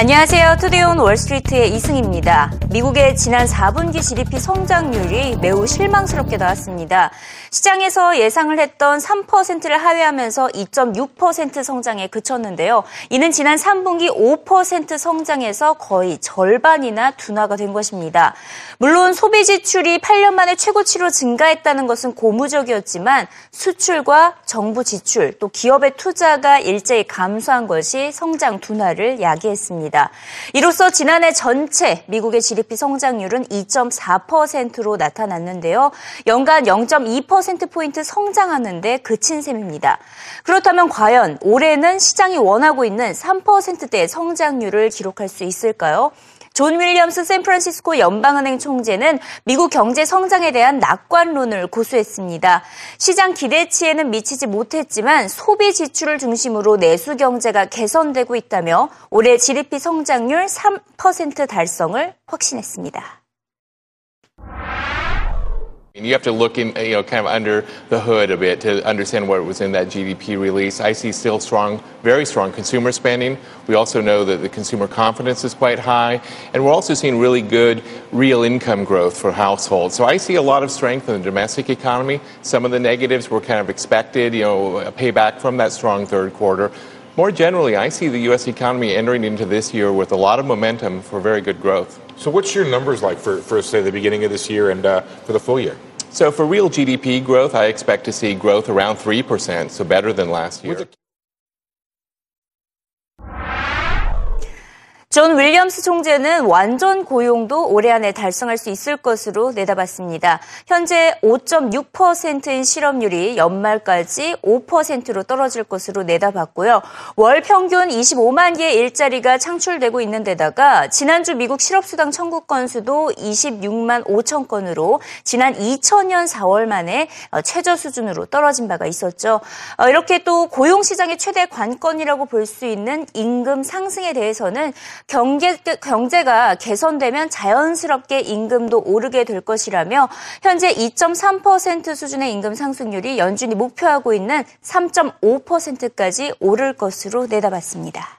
안녕하세요. 투데이온 월스트리트의 이승입니다. 미국의 지난 4분기 GDP 성장률이 매우 실망스럽게 나왔습니다. 시장에서 예상을 했던 3%를 하회하면서 2.6% 성장에 그쳤는데요. 이는 지난 3분기 5% 성장에서 거의 절반이나 둔화가 된 것입니다. 물론 소비 지출이 8년 만에 최고치로 증가했다는 것은 고무적이었지만 수출과 정부 지출 또 기업의 투자가 일제히 감소한 것이 성장 둔화를 야기했습니다. 이로써 지난해 전체 미국의 GDP 성장률은 2.4%로 나타났는데요. 연간 0.2% 포인트 성장하는데 그친 셈입니다. 그렇다면 과연 올해는 시장이 원하고 있는 3%대 성장률을 기록할 수 있을까요? 존 윌리엄스 샌프란시스코 연방은행 총재는 미국 경제 성장에 대한 낙관론을 고수했습니다. 시장 기대치에는 미치지 못했지만 소비 지출을 중심으로 내수 경제가 개선되고 있다며 올해 GDP 성장률 3% 달성을 확신했습니다. And you have to look in, you know, kind of under the hood a bit to understand what was in that GDP release. I see still strong, very strong consumer spending. We also know that the consumer confidence is quite high. And we're also seeing really good real income growth for households. So I see a lot of strength in the domestic economy. Some of the negatives were kind of expected, you know, a payback from that strong third quarter. More generally, I see the U.S. economy entering into this year with a lot of momentum for very good growth. So, what's your numbers like for, for say, the beginning of this year and uh, for the full year? So for real GDP growth, I expect to see growth around 3%, so better than last year. 존 윌리엄스 총재는 완전 고용도 올해 안에 달성할 수 있을 것으로 내다봤습니다. 현재 5.6%인 실업률이 연말까지 5%로 떨어질 것으로 내다봤고요. 월 평균 25만 개의 일자리가 창출되고 있는 데다가 지난주 미국 실업수당 청구 건수도 26만 5천 건으로 지난 2000년 4월 만에 최저 수준으로 떨어진 바가 있었죠. 어, 이렇게 또 고용시장의 최대 관건이라고 볼 수 있는 임금 상승에 대해서는 경제, 경제가 개선되면 자연스럽게 임금도 오르게 될 것이라며 현재 2.3% 수준의 임금 상승률이 연준이 목표하고 있는 3.5%까지 오를 것으로 내다봤습니다.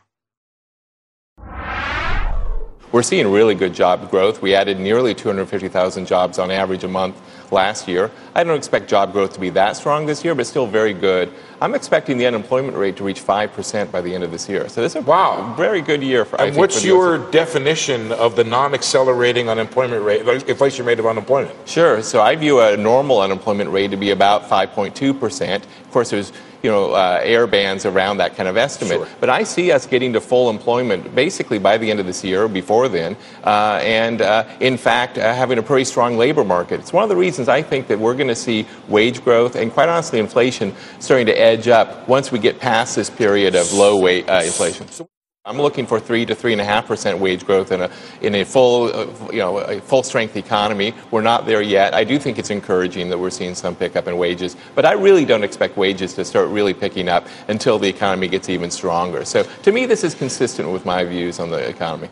We're seeing really good job growth. We added nearly 250,000 jobs on average a month last year. I don't expect job growth to be that strong this year, but still very good. I'm expecting the unemployment rate to reach 5% by the end of this year. So this is a wow. very good year for And what's for your definition of the non-accelerating unemployment rate, inflation rate of unemployment? Sure. So I view a normal unemployment rate to be about 5.2%. Of course, there's you know, uh, air bands around that kind of estimate. Sure. But I see us getting to full employment basically by the end of this year, or before then, uh, and uh, in fact, uh, having a pretty strong labor market. It's one of the reasons I think that we're going to see wage growth and, quite honestly, inflation starting to edge up once we get past this period of low wage, uh, inflation. I'm looking for three to three and a half percent wage growth in a in a full uh, you know a full strength economy. We're not there yet. I do think it's encouraging that we're seeing some pickup in wages, but I really don't expect wages to start really picking up until the economy gets even stronger. So to me, this is consistent with my views on the economy.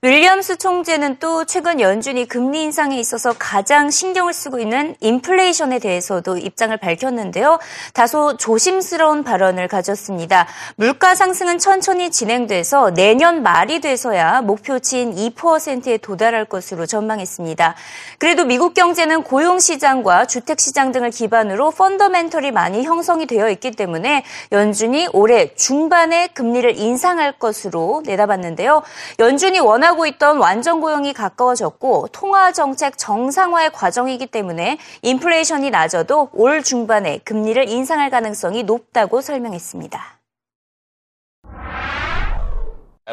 윌리엄스 총재는 또 최근 연준이 금리 인상에 있어서 가장 신경을 쓰고 있는 인플레이션에 대해서도 입장을 밝혔는데요. 다소 조심스러운 발언을 가졌습니다. 물가 상승은 천천히 진행돼서 내년 말이 돼서야 목표치인 2%에 도달할 것으로 전망했습니다. 그래도 미국 경제는 고용 시장과 주택 시장 등을 기반으로 펀더멘털이 많이 형성이 되어 있기 때문에 연준이 올해 중반에 금리를 인상할 것으로 내다봤는데요. 연준이 원하 원하고 있던 완전 고용이 가까워졌고 통화 정책 정상화의 과정이기 때문에 인플레이션이 낮아도 올 중반에 금리를 인상할 가능성이 높다고 설명했습니다.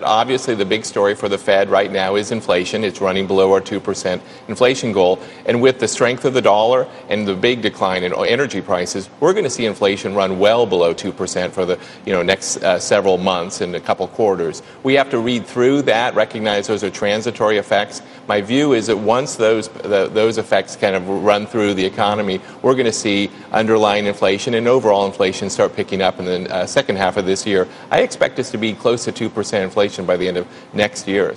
Obviously, the big story for the Fed right now is inflation. It's running below our 2% inflation goal. And with the strength of the dollar and the big decline in energy prices, we're going to see inflation run well below 2% for the you know, next uh, several months and a couple quarters. We have to read through that, recognize those are transitory effects. My view is that once those, the, those effects kind of run through the economy, we're going to see underlying inflation and overall inflation start picking up in the uh, second half of this year. I expect us to be close to 2% inflation by the end of next year.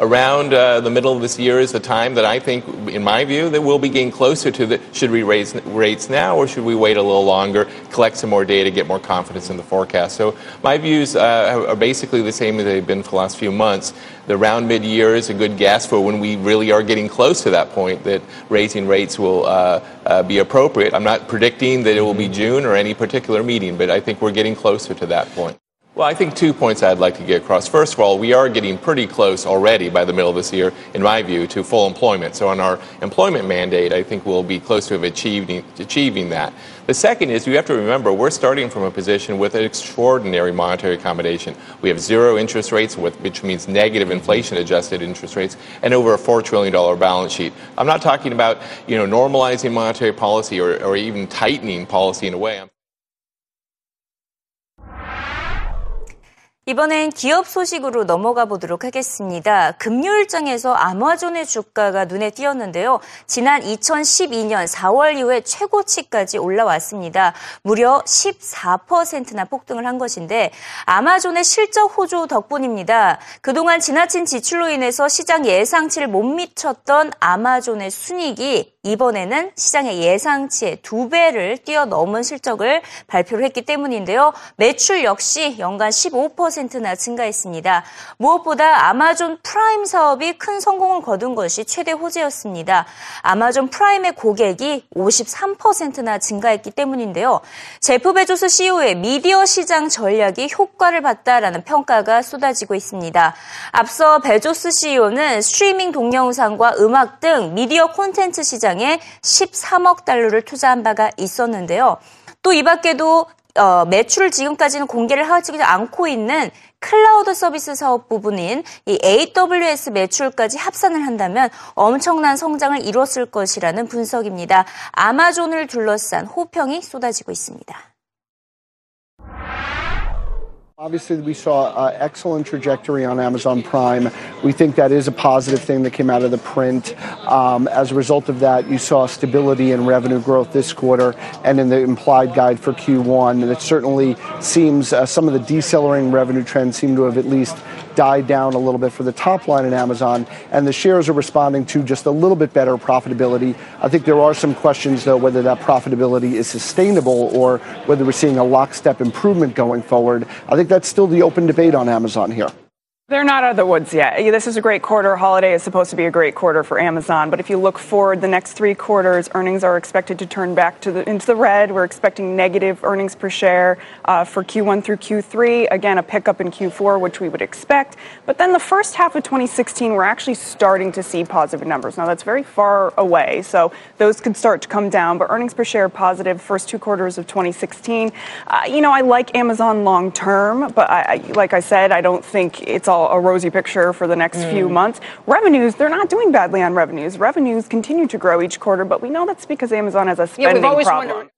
Around uh, the middle of this year is the time that I think, in my view, that we'll be getting closer to the should we raise rates now or should we wait a little longer, collect some more data, get more confidence in the forecast. So my views uh, are basically the same as they've been for the last few months. The round mid-year is a good guess for when we really are getting close to that point that raising rates will uh, uh, be appropriate. I'm not predicting that it will be June or any particular meeting, but I think we're getting closer to that point. Well, I think two points I'd like to get across. First of all, we are getting pretty close already by the middle of this year, in my view, to full employment. So, on our employment mandate, I think we'll be close to achieving, achieving that. The second is you have to remember we're starting from a position with an extraordinary monetary accommodation. We have zero interest rates, which means negative inflation adjusted interest rates, and over a $4 trillion balance sheet. I'm not talking about you know, normalizing monetary policy or, or even tightening policy in a way. 이번엔 기업 소식으로 넘어가 보도록 하겠습니다. 금요일장에서 아마존의 주가가 눈에 띄었는데요. 지난 2012년 4월 이후에 최고치까지 올라왔습니다. 무려 14%나 폭등을 한 것인데 아마존의 실적 호조 덕분입니다. 그동안 지나친 지출로 인해서 시장 예상치를 못 미쳤던 아마존의 순이익이 이번에는 시장의 예상치의 두 배를 뛰어넘은 실적을 발표를 했기 때문인데요. 매출 역시 연간 15%나 증가했습니다. 무엇보다 아마존 프라임 사업이 큰 성공을 거둔 것이 최대 호재였습니다. 아마존 프라임의 고객이 53%나 증가했기 때문인데요. 제프 베조스 CEO의 미디어 시장 전략이 효과를 봤다라는 평가가 쏟아지고 있습니다. 앞서 베조스 CEO는 스트리밍 동영상과 음악 등 미디어 콘텐츠 시장 시장에 13억 달러를 투자한 바가 있었는데요. 또 이 밖에도 어, 매출을 지금까지는 공개를 하지 않고 있는 클라우드 서비스 사업 부분인 이 AWS 매출까지 합산을 한다면 엄청난 성장을 이뤘을 것이라는 분석입니다. 아마존을 둘러싼 호평이 쏟아지고 있습니다. Obviously, we saw uh, excellent trajectory on Amazon Prime. We think that is a positive thing that came out of the print. Um, as a result of that, you saw stability in revenue growth this quarter and in the implied guide for Q1. And it certainly seems uh, some of the decelerating revenue trends seem to have at least died down a little bit for the top line in Amazon, and the shares are responding to just a little bit better profitability. I think there are some questions, though, whether that profitability is sustainable or whether we're seeing a lockstep improvement going forward. I think that's still the open debate on Amazon here. They're not out of the woods yet. This is a great quarter. Holiday is supposed to be a great quarter for Amazon. But if you look forward, the next three quarters, earnings are expected to turn back to the, into the red. We're expecting negative earnings per share uh, for Q1 through Q3. Again, a pickup in Q4, which we would expect. But then the first half of 2016, we're actually starting to see positive numbers. Now, that's very far away. So those could start to come down. But earnings per share positive first two quarters of 2016. Uh, you know, I like Amazon long term, but I, I, like I said, I don't think it's all a rosy picture for the next mm. few months. Revenues, they're not doing badly on revenues. Revenues continue to grow each quarter, but we know that's because Amazon has a spending yeah, problem. Wondered.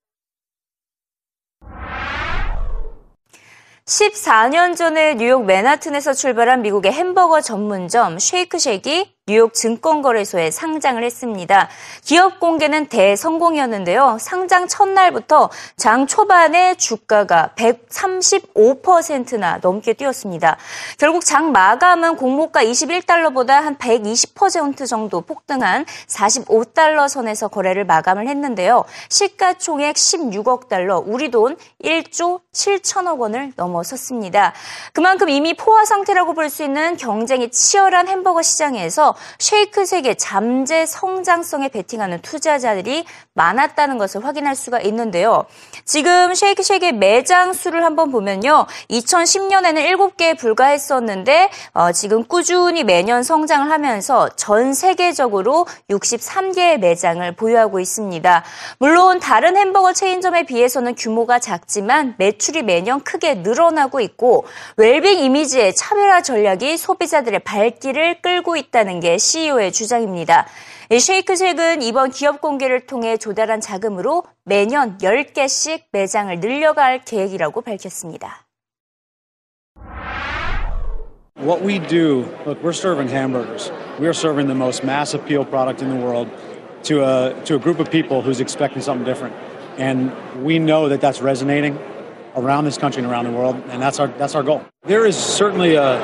14년 전에 뉴욕 맨하튼에서 출발한 미국의 햄버거 전문점 쉐이크쉑이 뉴욕 증권거래소에 상장을 했습니다. 기업 공개는 대성공이었는데요. 상장 첫날부터 장 초반에 주가가 135%나 넘게 뛰었습니다. 결국 장 마감은 공모가 21달러보다 한 120% 정도 폭등한 45달러 선에서 거래를 마감을 했는데요. 시가총액 16억 달러, 우리 돈 1조 7천억 원을 넘어섰습니다. 그만큼 이미 포화 상태라고 볼 수 있는 경쟁이 치열한 햄버거 시장에서 쉐이크색의 잠재 성장성에 베팅하는 투자자들이 많았다는 것을 확인할 수가 있는데요. 지금 쉐이크쉑의 매장 수를 한번 보면요. 2010년에는 7개에 불과했었는데 어, 지금 꾸준히 매년 성장을 하면서 전 세계적으로 63개의 매장을 보유하고 있습니다. 물론 다른 햄버거 체인점에 비해서는 규모가 작지만 매출이 매년 크게 늘어나고 있고 웰빙 이미지의 차별화 전략이 소비자들의 발길을 끌고 있다는 게 CEO의 주장입니다. 쉐이크쉑은 이번 기업 공개를 통해 조달한 자금으로 매년 10개씩 매장을 늘려갈 계획이라고 밝혔습니다. What we do, look, we're serving hamburgers. We are serving the most mass appeal product in the world to a, to a group of people who's expecting something different. And we know that that's resonating around this country and around the world, and that's our, that's our goal. There is certainly a,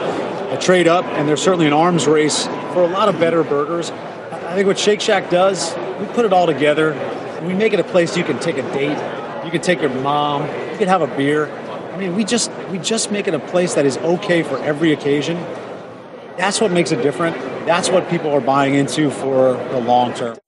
a trade up, and there's certainly an arms race for a lot of better burgers. I think what Shake Shack does, we put it all together. We make it a place you can take a date, you can take your mom, you can have a beer. I mean, we just we just make it a place that is okay for every occasion. That's what makes it different. That's what people are buying into for the long term.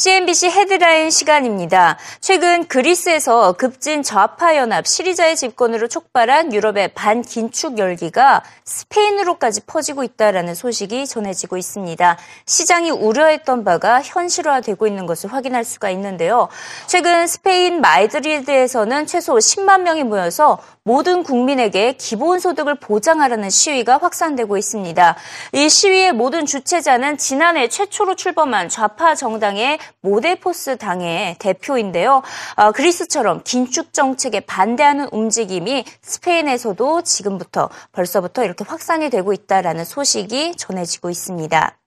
CNBC 헤드라인 시간입니다. 최근 그리스에서 급진 좌파 연합 시리자의 집권으로 촉발한 유럽의 반긴축 열기가 스페인으로까지 퍼지고 있다라는 소식이 전해지고 있습니다. 시장이 우려했던 바가 현실화되고 있는 것을 확인할 수가 있는데요. 최근 스페인 마드리드에서는 최소 10만 명이 모여서 모든 국민에게 기본소득을 보장하라는 시위가 확산되고 있습니다. 이 시위의 모든 주체자는 지난해 최초로 출범한 좌파 정당의 모데포스 당의 대표인데요. 어, 그리스처럼 긴축 정책에 반대하는 움직임이 스페인에서도 지금부터 벌써부터 이렇게 확산이 되고 있다라는 소식이 전해지고 있습니다.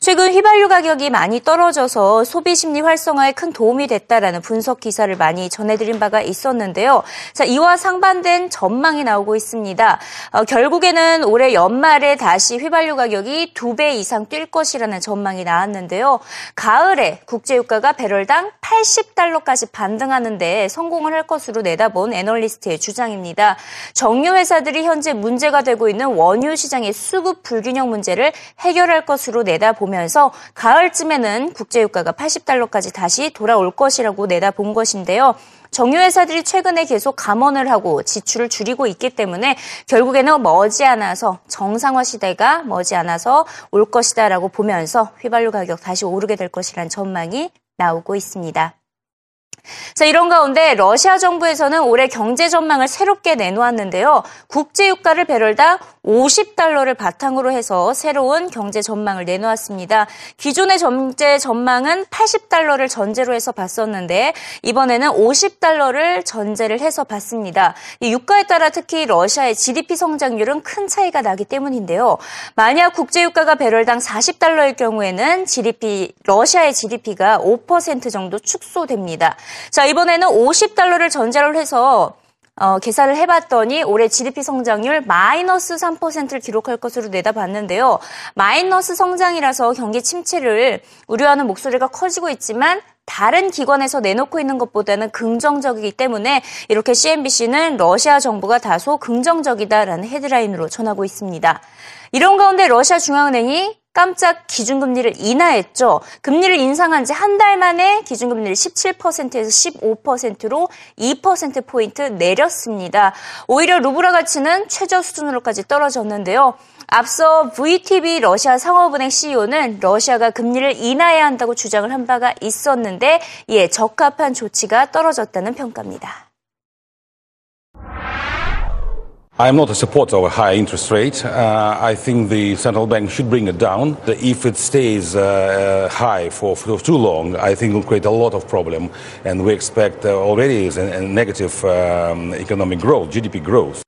최근 휘발유 가격이 많이 떨어져서 소비 심리 활성화에 큰 도움이 됐다라는 분석 기사를 많이 전해드린 바가 있었는데요. 자, 이와 상반된 전망이 나오고 있습니다. 어, 결국에는 올해 연말에 다시 휘발유 가격이 두 배 이상 뛸 것이라는 전망이 나왔는데요. 가을에 국제유가가 배럴당 80달러까지 반등하는데 성공을 할 것으로 내다본 애널리스트의 주장입니다. 정유 회사들이 현재 문제가 되고 있는 원유 시장의 수급 불균형 문제를 해결할 것으로 내다 내다보면서 가을쯤에는 국제유가가 80달러까지 다시 돌아올 것이라고 내다본 것인데요. 정유회사들이 최근에 계속 감원을 하고 지출을 줄이고 있기 때문에 결국에는 머지않아서 정상화 시대가 머지않아서 올 것이다라고 보면서 휘발유 가격 다시 오르게 될 것이라는 전망이 나오고 있습니다. 자, 이런 가운데 러시아 정부에서는 올해 경제 전망을 새롭게 내놓았는데요. 국제 유가를 배럴당 50달러를 바탕으로 해서 새로운 경제 전망을 내놓았습니다. 기존의 경제 전망은 80달러를 전제로 해서 봤었는데 이번에는 50달러를 전제를 해서 봤습니다. 이 유가에 따라 특히 러시아의 GDP 성장률은 큰 차이가 나기 때문인데요. 만약 국제 유가가 배럴당 40달러일 경우에는 GDP 러시아의 GDP가 5% 정도 축소됩니다. 자, 이번에는 50달러를 전제로 해서 어, 계산을 해봤더니 올해 GDP 성장률 마이너스 3%를 기록할 것으로 내다봤는데요. 마이너스 성장이라서 경기 침체를 우려하는 목소리가 커지고 있지만 다른 기관에서 내놓고 있는 것보다는 긍정적이기 때문에 이렇게 CNBC는 러시아 정부가 다소 긍정적이다라는 헤드라인으로 전하고 있습니다. 이런 가운데 러시아 중앙은행이 깜짝 기준금리를 인하했죠. 금리를 인상한 지 한 달 만에 기준금리를 17%에서 15%로 2%포인트 내렸습니다. 오히려 루브라 가치는 최저 수준으로까지 떨어졌는데요. 앞서 VTB 러시아 상업은행 CEO는 러시아가 금리를 인하해야 한다고 주장을 한 바가 있었는데 이에 적합한 조치가 떨어졌다는 평가입니다. I'm not a supporter of a high interest rate. Uh, I think the central bank should bring it down. If it stays uh, high for, for, too long, I think it will create a lot of problem. And we expect uh, already a, a negative um, economic growth, GDP growth.